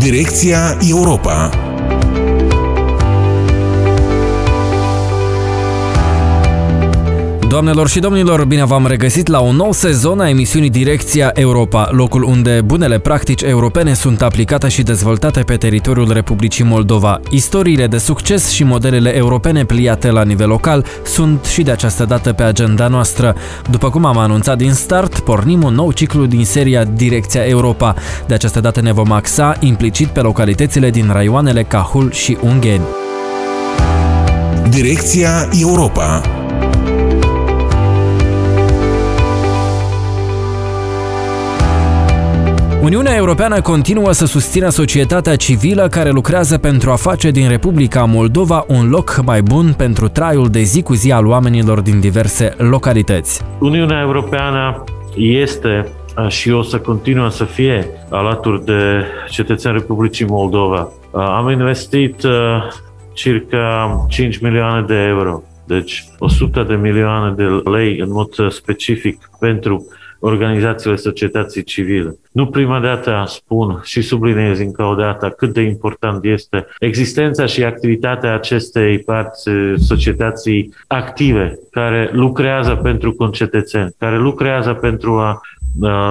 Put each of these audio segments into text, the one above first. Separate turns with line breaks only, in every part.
Direcția Europa
Doamnelor și domnilor, bine v-am regăsit la un nou sezon a emisiunii Direcția Europa, locul unde bunele practici europene sunt aplicate și dezvoltate pe teritoriul Republicii Moldova. Istoriile de succes și modelele europene pliate la nivel local sunt și de această dată pe agenda noastră. După cum am anunțat din start, pornim un nou ciclu din seria Direcția Europa. De această dată ne vom axa implicit pe localitățile din raioanele Cahul și Ungheni.
Direcția Europa
Uniunea Europeană continuă să susțină societatea civilă care lucrează pentru a face din Republica Moldova un loc mai bun pentru traiul de zi cu zi al oamenilor din diverse localități.
Uniunea Europeană este și o să continuă să fie alături de cetățenii Republicii Moldova. Am investit circa 5 milioane de euro, deci 100 de milioane de lei în mod specific pentru organizațiile societății civile. Nu prima dată spun și subliniez încă o dată cât de important este existența și activitatea acestei părți societății active care lucrează pentru concetățeni, care lucrează pentru a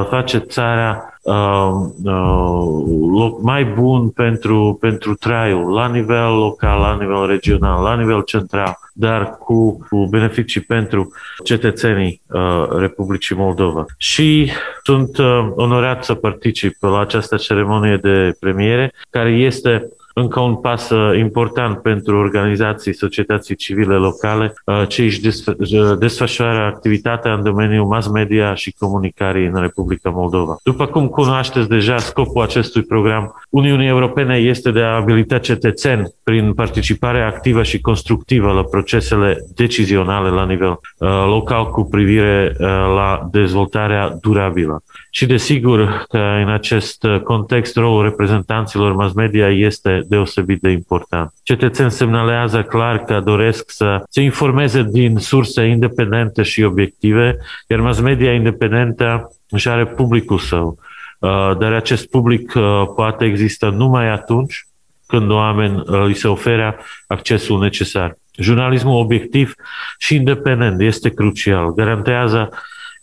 face țara uh, uh, loc mai bun pentru, pentru traiul la nivel local, la nivel regional, la nivel central, dar cu, cu beneficii pentru cetățenii uh, Republicii Moldova. Și sunt uh, onorat să particip la această ceremonie de premiere, care este încă un pas uh, important pentru organizații societății civile locale uh, ce își uh, desfășoară activitatea în domeniul mass media și comunicării în Republica Moldova. După cum cunoașteți deja, scopul acestui program Uniunii Europene este de a abilita cetățeni prin participare activă și constructivă la procesele decizionale la nivel local cu privire la dezvoltarea durabilă. Și desigur că în acest context rolul reprezentanților mass media este deosebit de important. Cetățenii semnalează clar că doresc să se informeze din surse independente și obiective, iar mass media independentă își are publicul său. Uh, dar acest public uh, poate exista numai atunci când oameni uh, îi se oferă accesul necesar. Jurnalismul obiectiv și independent este crucial. Garantează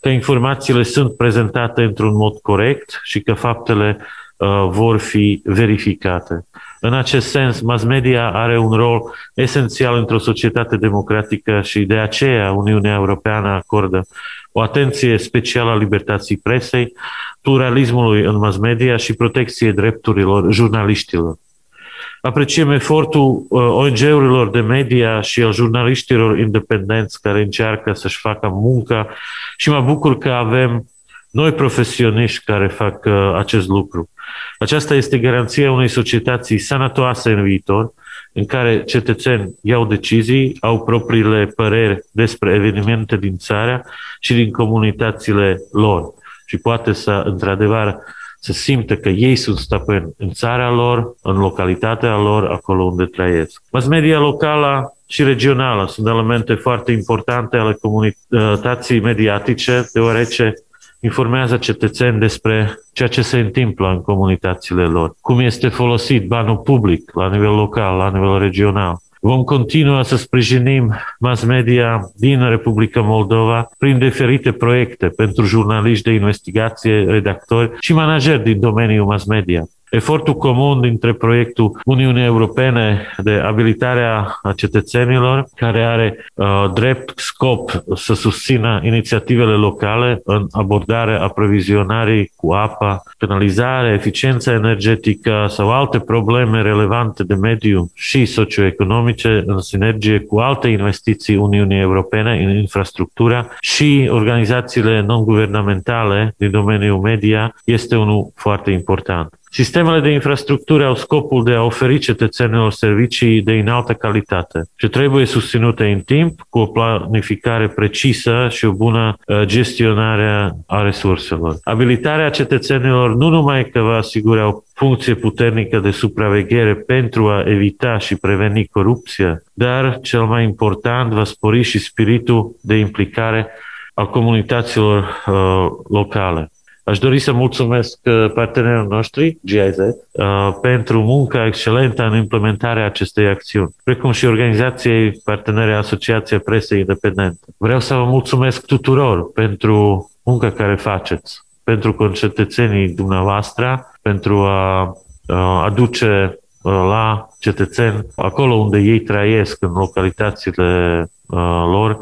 că informațiile sunt prezentate într-un mod corect și că faptele uh, vor fi verificate. În acest sens, mass media are un rol esențial într-o societate democratică și de aceea Uniunea Europeană acordă o atenție specială libertății presei, pluralismului în mass media și protecției drepturilor jurnaliștilor. Apreciem efortul uh, ONG-urilor de media și al jurnaliștilor independenți care încearcă să-și facă munca și mă bucur că avem noi profesioniști care fac uh, acest lucru. Aceasta este garanția unei societăți sănătoase în viitor, în care cetățeni iau decizii, au propriile păreri despre evenimente din țară și din comunitățile lor. Și poate să, într-adevăr, să simtă că ei sunt stăpâni în țara lor, în localitatea lor, acolo unde trăiesc. Mass media locală și regională sunt elemente foarte importante ale comunității mediatice, deoarece informează cetățeni despre ceea ce se întâmplă în comunitățile lor, cum este folosit banul public la nivel local, la nivel regional. Vom continua să sprijinim mass media din Republica Moldova prin diferite proiecte pentru jurnaliști de investigație, redactori și manageri din domeniul mass media. Efortul comun dintre proiectul Uniunii Europene de abilitarea a cetățenilor, care are uh, drept scop să susțină inițiativele locale în abordarea aprovizionării cu apă, penalizare, eficiența energetică sau alte probleme relevante de mediu și socioeconomice în sinergie cu alte investiții Uniunii Europene în infrastructura și organizațiile non-guvernamentale din domeniul media este unul foarte important. Sistemele de infrastructură au scopul de a oferi cetățenilor servicii de înaltă calitate și trebuie susținute în timp cu o planificare precisă și o bună uh, gestionare a resurselor. Abilitarea cetățenilor nu numai că va asigura o funcție puternică de supraveghere pentru a evita și preveni corupția, dar cel mai important va spori și spiritul de implicare al comunităților uh, locale. Aș dori să mulțumesc partenerilor noștri, GIZ, pentru munca excelentă în implementarea acestei acțiuni, precum și organizației partenere Asociația Presei Independente. Vreau să vă mulțumesc tuturor pentru munca care faceți, pentru concetățenii dumneavoastră, pentru a aduce la cetățeni acolo unde ei trăiesc, în localitățile lor,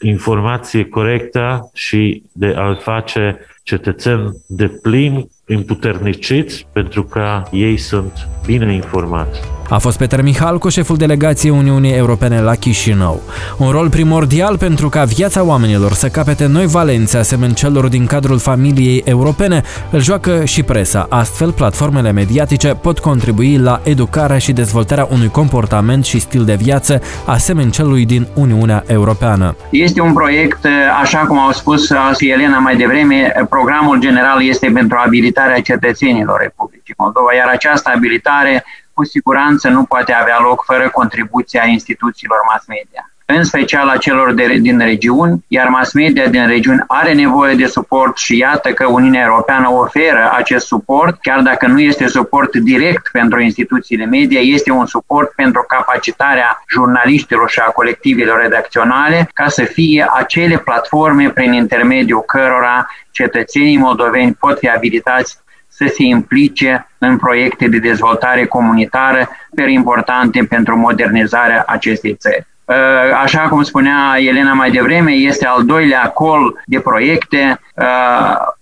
informație corectă și de a face cetățeni de plin împuterniciți pentru că ei sunt bine informați.
A fost Peter Mihalco, șeful delegației Uniunii Europene la Chișinău. Un rol primordial pentru ca viața oamenilor să capete noi valențe asemeni celor din cadrul familiei europene îl joacă și presa. Astfel, platformele mediatice pot contribui la educarea și dezvoltarea unui comportament și stil de viață asemeni celui din Uniunea Europeană.
Este un proiect, așa cum au spus Elena mai devreme, programul general este pentru abilitarea cetățenilor Republicii Moldova, iar această abilitare cu siguranță nu poate avea loc fără contribuția instituțiilor mass media în special a celor de, din regiuni, iar mass media din regiuni are nevoie de suport și iată că Uniunea Europeană oferă acest suport, chiar dacă nu este suport direct pentru instituțiile media, este un suport pentru capacitarea jurnaliștilor și a colectivelor redacționale ca să fie acele platforme prin intermediul cărora cetățenii moldoveni pot fi abilitați să se implice în proiecte de dezvoltare comunitară per importante pentru modernizarea acestei țări. Uh, așa cum spunea Elena mai devreme, este al doilea col de proiecte. Uh,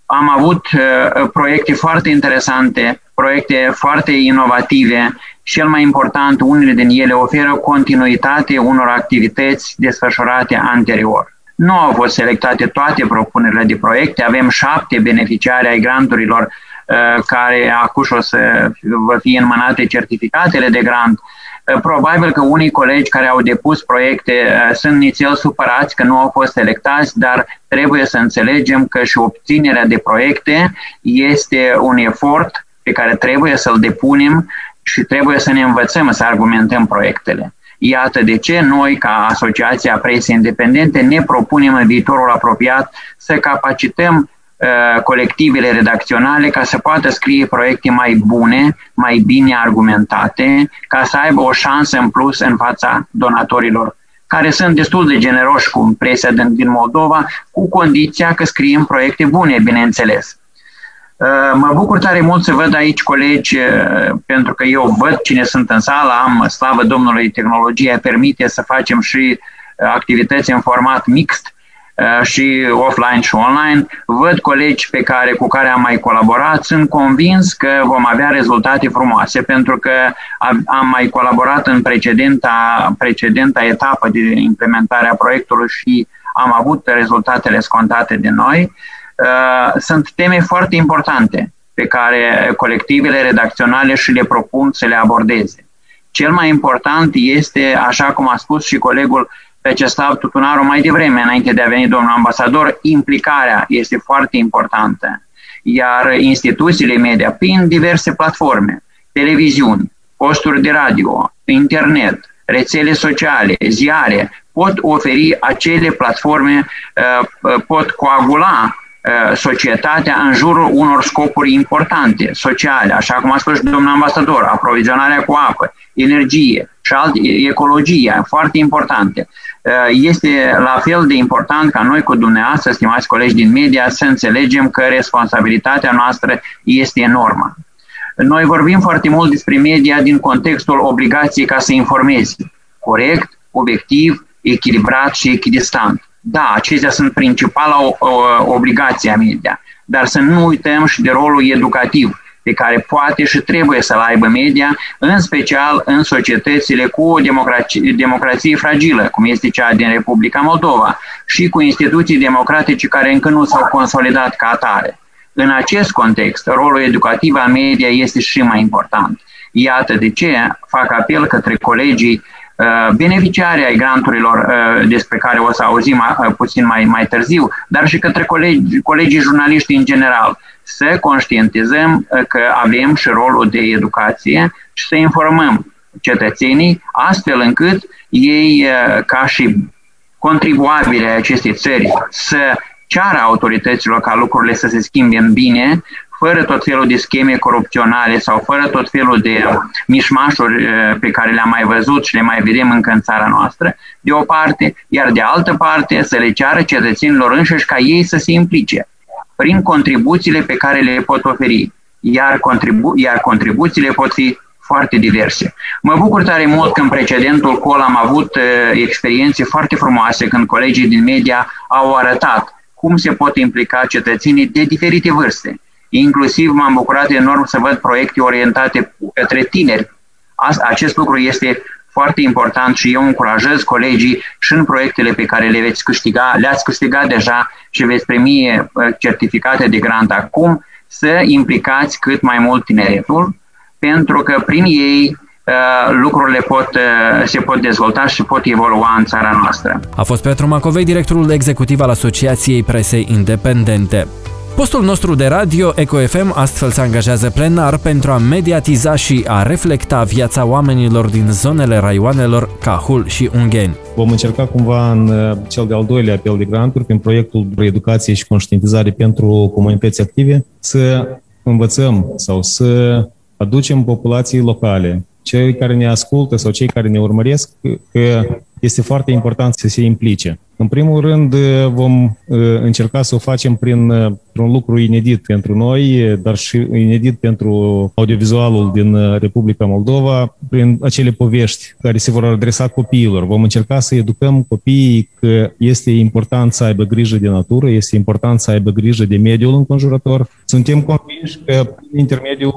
am avut uh, proiecte foarte interesante, proiecte foarte inovative cel mai important, unele din ele oferă continuitate unor activități desfășurate anterior. Nu au fost selectate toate propunerile de proiecte, avem șapte beneficiari ai granturilor Uh, care acum o să vă fie înmânate certificatele de grant. Uh, probabil că unii colegi care au depus proiecte uh, sunt nițel supărați că nu au fost selectați, dar trebuie să înțelegem că și obținerea de proiecte este un efort pe care trebuie să-l depunem și trebuie să ne învățăm să argumentăm proiectele. Iată de ce noi, ca Asociația Presei Independente, ne propunem în viitorul apropiat să capacităm Uh, colectivele redacționale ca să poată scrie proiecte mai bune, mai bine argumentate, ca să aibă o șansă în plus în fața donatorilor care sunt destul de generoși cu presa din, din Moldova, cu condiția că scriem proiecte bune, bineînțeles. Uh, mă bucur tare mult să văd aici colegi, uh, pentru că eu văd cine sunt în sală, am, slavă Domnului, tehnologia permite să facem și activități în format mixt, Uh, și offline și online. Văd colegi pe care, cu care am mai colaborat, sunt convins că vom avea rezultate frumoase pentru că am mai colaborat în precedenta, precedenta etapă de implementare a proiectului și am avut rezultatele scontate de noi. Uh, sunt teme foarte importante pe care colectivele redacționale și le propun să le abordeze. Cel mai important este, așa cum a spus și colegul Veceslav Tutunaru mai devreme, înainte de a veni domnul ambasador, implicarea este foarte importantă. Iar instituțiile media, prin diverse platforme, televiziuni, posturi de radio, internet, rețele sociale, ziare, pot oferi acele platforme, uh, pot coagula uh, societatea în jurul unor scopuri importante, sociale, așa cum a spus domnul ambasador, aprovizionarea cu apă, energie și alte, ecologia, foarte importante. Eh, este la fel de important ca noi cu dumneavoastră, stimați colegi din media, să înțelegem că responsabilitatea noastră este enormă. Noi vorbim foarte mult despre media din contextul obligației ca să informezi corect, obiectiv, echilibrat și echidistant. Da, acestea sunt principala obligație a media, dar să nu uităm și de rolul educativ pe care poate și trebuie să-l aibă media, în special în societățile cu o democrație, democrație fragilă, cum este cea din Republica Moldova, și cu instituții democratice care încă nu s-au consolidat ca atare. În acest context, rolul educativ al media este și mai important. Iată de ce fac apel către colegii uh, beneficiari ai granturilor uh, despre care o să auzim uh, puțin mai, mai târziu, dar și către colegi, colegii jurnaliști în general să conștientizăm uh, că avem și rolul de educație și să informăm cetățenii astfel încât ei, uh, ca și contribuabile acestei țări, să ceară autorităților ca lucrurile să se schimbe în bine, fără tot felul de scheme corupționale sau fără tot felul de mișmașuri uh, pe care le-am mai văzut și le mai vedem încă în țara noastră, de o parte, iar de altă parte să le ceară cetățenilor înșiși ca ei să se implice prin contribuțiile pe care le pot oferi, iar, contribu- iar contribuțiile pot fi foarte diverse. Mă bucur tare mult că în precedentul col am avut uh, experiențe foarte frumoase când colegii din media au arătat cum se pot implica cetățenii de diferite vârste. Inclusiv m-am bucurat enorm să văd proiecte orientate către tineri. Acest lucru este foarte important și eu încurajez colegii și în proiectele pe care le veți câștiga, le-ați câștigat deja și veți primi uh, certificate de grant acum, să implicați cât mai mult tineretul, pentru că prin ei uh, lucrurile pot, uh, se pot dezvolta și pot evolua în țara noastră.
A fost Petru Macovei, directorul executiv al Asociației Presei Independente. Postul nostru de radio, EcoFM, astfel se angajează plenar pentru a mediatiza și a reflecta viața oamenilor din zonele raioanelor Cahul și Ungheni.
Vom încerca cumva în uh, cel de-al doilea apel de granturi, prin proiectul de educație și conștientizare pentru comunități active, să învățăm sau să aducem populații locale, cei care ne ascultă sau cei care ne urmăresc, că este foarte important să se implice. În primul rând, vom uh, încerca să o facem prin, uh, prin un lucru inedit pentru noi, dar și inedit pentru audiovizualul din uh, Republica Moldova, prin acele povești care se vor adresa copiilor. Vom încerca să educăm copiii că este important să aibă grijă de natură, este important să aibă grijă de mediul înconjurător. Suntem convinși că prin intermediul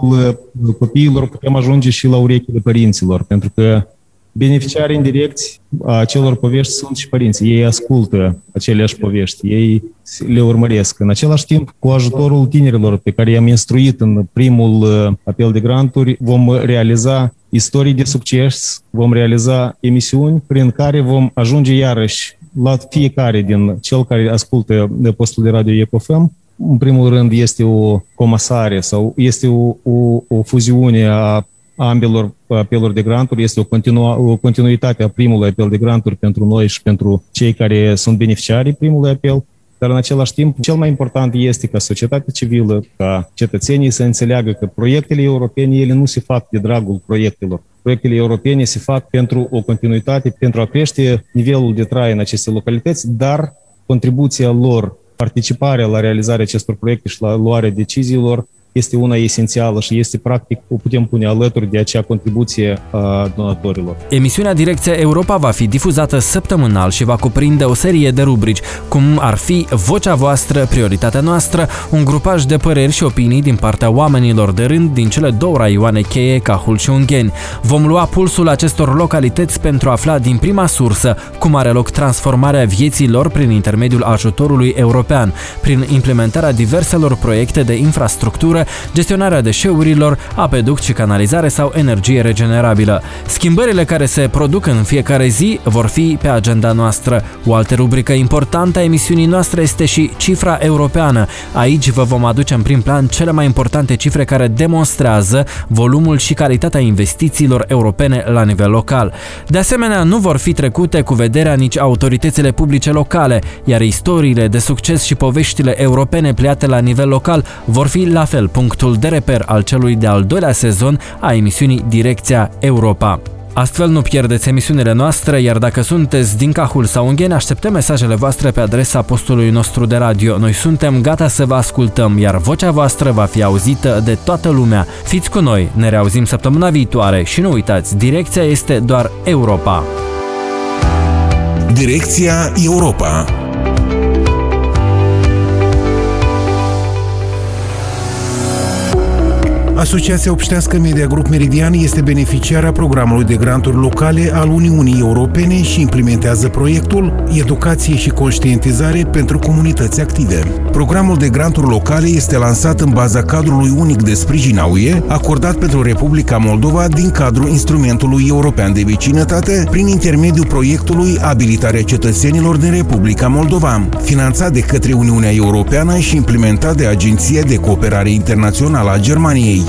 copiilor putem ajunge și la urechile părinților, pentru că Beneficiarii indirecți a acelor povești sunt și părinții. Ei ascultă aceleași povești, ei le urmăresc. În același timp, cu ajutorul tinerilor pe care i-am instruit în primul uh, apel de granturi, vom realiza istorii de succes, vom realiza emisiuni prin care vom ajunge iarăși la fiecare din cel care ascultă de postul de radio Ecofem, în primul rând este o comasare sau este o, o, o fuziune a ambelor apeluri de granturi. Este o, continua, o continuitate a primului apel de granturi pentru noi și pentru cei care sunt beneficiarii primului apel. Dar în același timp, cel mai important este ca societatea civilă, ca cetățenii să înțeleagă că proiectele europene, ele nu se fac de dragul proiectelor. Proiectele europene se fac pentru o continuitate, pentru a crește nivelul de trai în aceste localități, dar contribuția lor, participarea la realizarea acestor proiecte și la luarea deciziilor este una esențială și este practic, o putem pune alături de acea contribuție a donatorilor.
Emisiunea Direcția Europa va fi difuzată săptămânal și va cuprinde o serie de rubrici, cum ar fi Vocea voastră, Prioritatea noastră, un grupaj de păreri și opinii din partea oamenilor de rând din cele două raioane cheie, Cahul și Ungheni. Vom lua pulsul acestor localități pentru a afla din prima sursă cum are loc transformarea vieții lor prin intermediul ajutorului european, prin implementarea diverselor proiecte de infrastructură agricultură, gestionarea deșeurilor, apeduct și canalizare sau energie regenerabilă. Schimbările care se produc în fiecare zi vor fi pe agenda noastră. O altă rubrică importantă a emisiunii noastre este și cifra europeană. Aici vă vom aduce în prim plan cele mai importante cifre care demonstrează volumul și calitatea investițiilor europene la nivel local. De asemenea, nu vor fi trecute cu vederea nici autoritățile publice locale, iar istoriile de succes și poveștile europene pliate la nivel local vor fi la fel punctul de reper al celui de-al doilea sezon a emisiunii Direcția Europa. Astfel nu pierdeți emisiunile noastre, iar dacă sunteți din Cahul sau Ungheni, așteptăm mesajele voastre pe adresa postului nostru de radio. Noi suntem gata să vă ascultăm, iar vocea voastră va fi auzită de toată lumea. Fiți cu noi, ne reauzim săptămâna viitoare și nu uitați, direcția este doar Europa.
Direcția Europa Asociația Obștească Media Group Meridian este beneficiara programului de granturi locale al Uniunii Europene și implementează proiectul Educație și conștientizare pentru comunități active. Programul de granturi locale este lansat în baza cadrului unic de sprijin a UE, acordat pentru Republica Moldova din cadrul instrumentului european de vecinătate, prin intermediul proiectului Abilitarea cetățenilor din Republica Moldova, finanțat de către Uniunea Europeană și implementat de Agenția de Cooperare Internațională a Germaniei.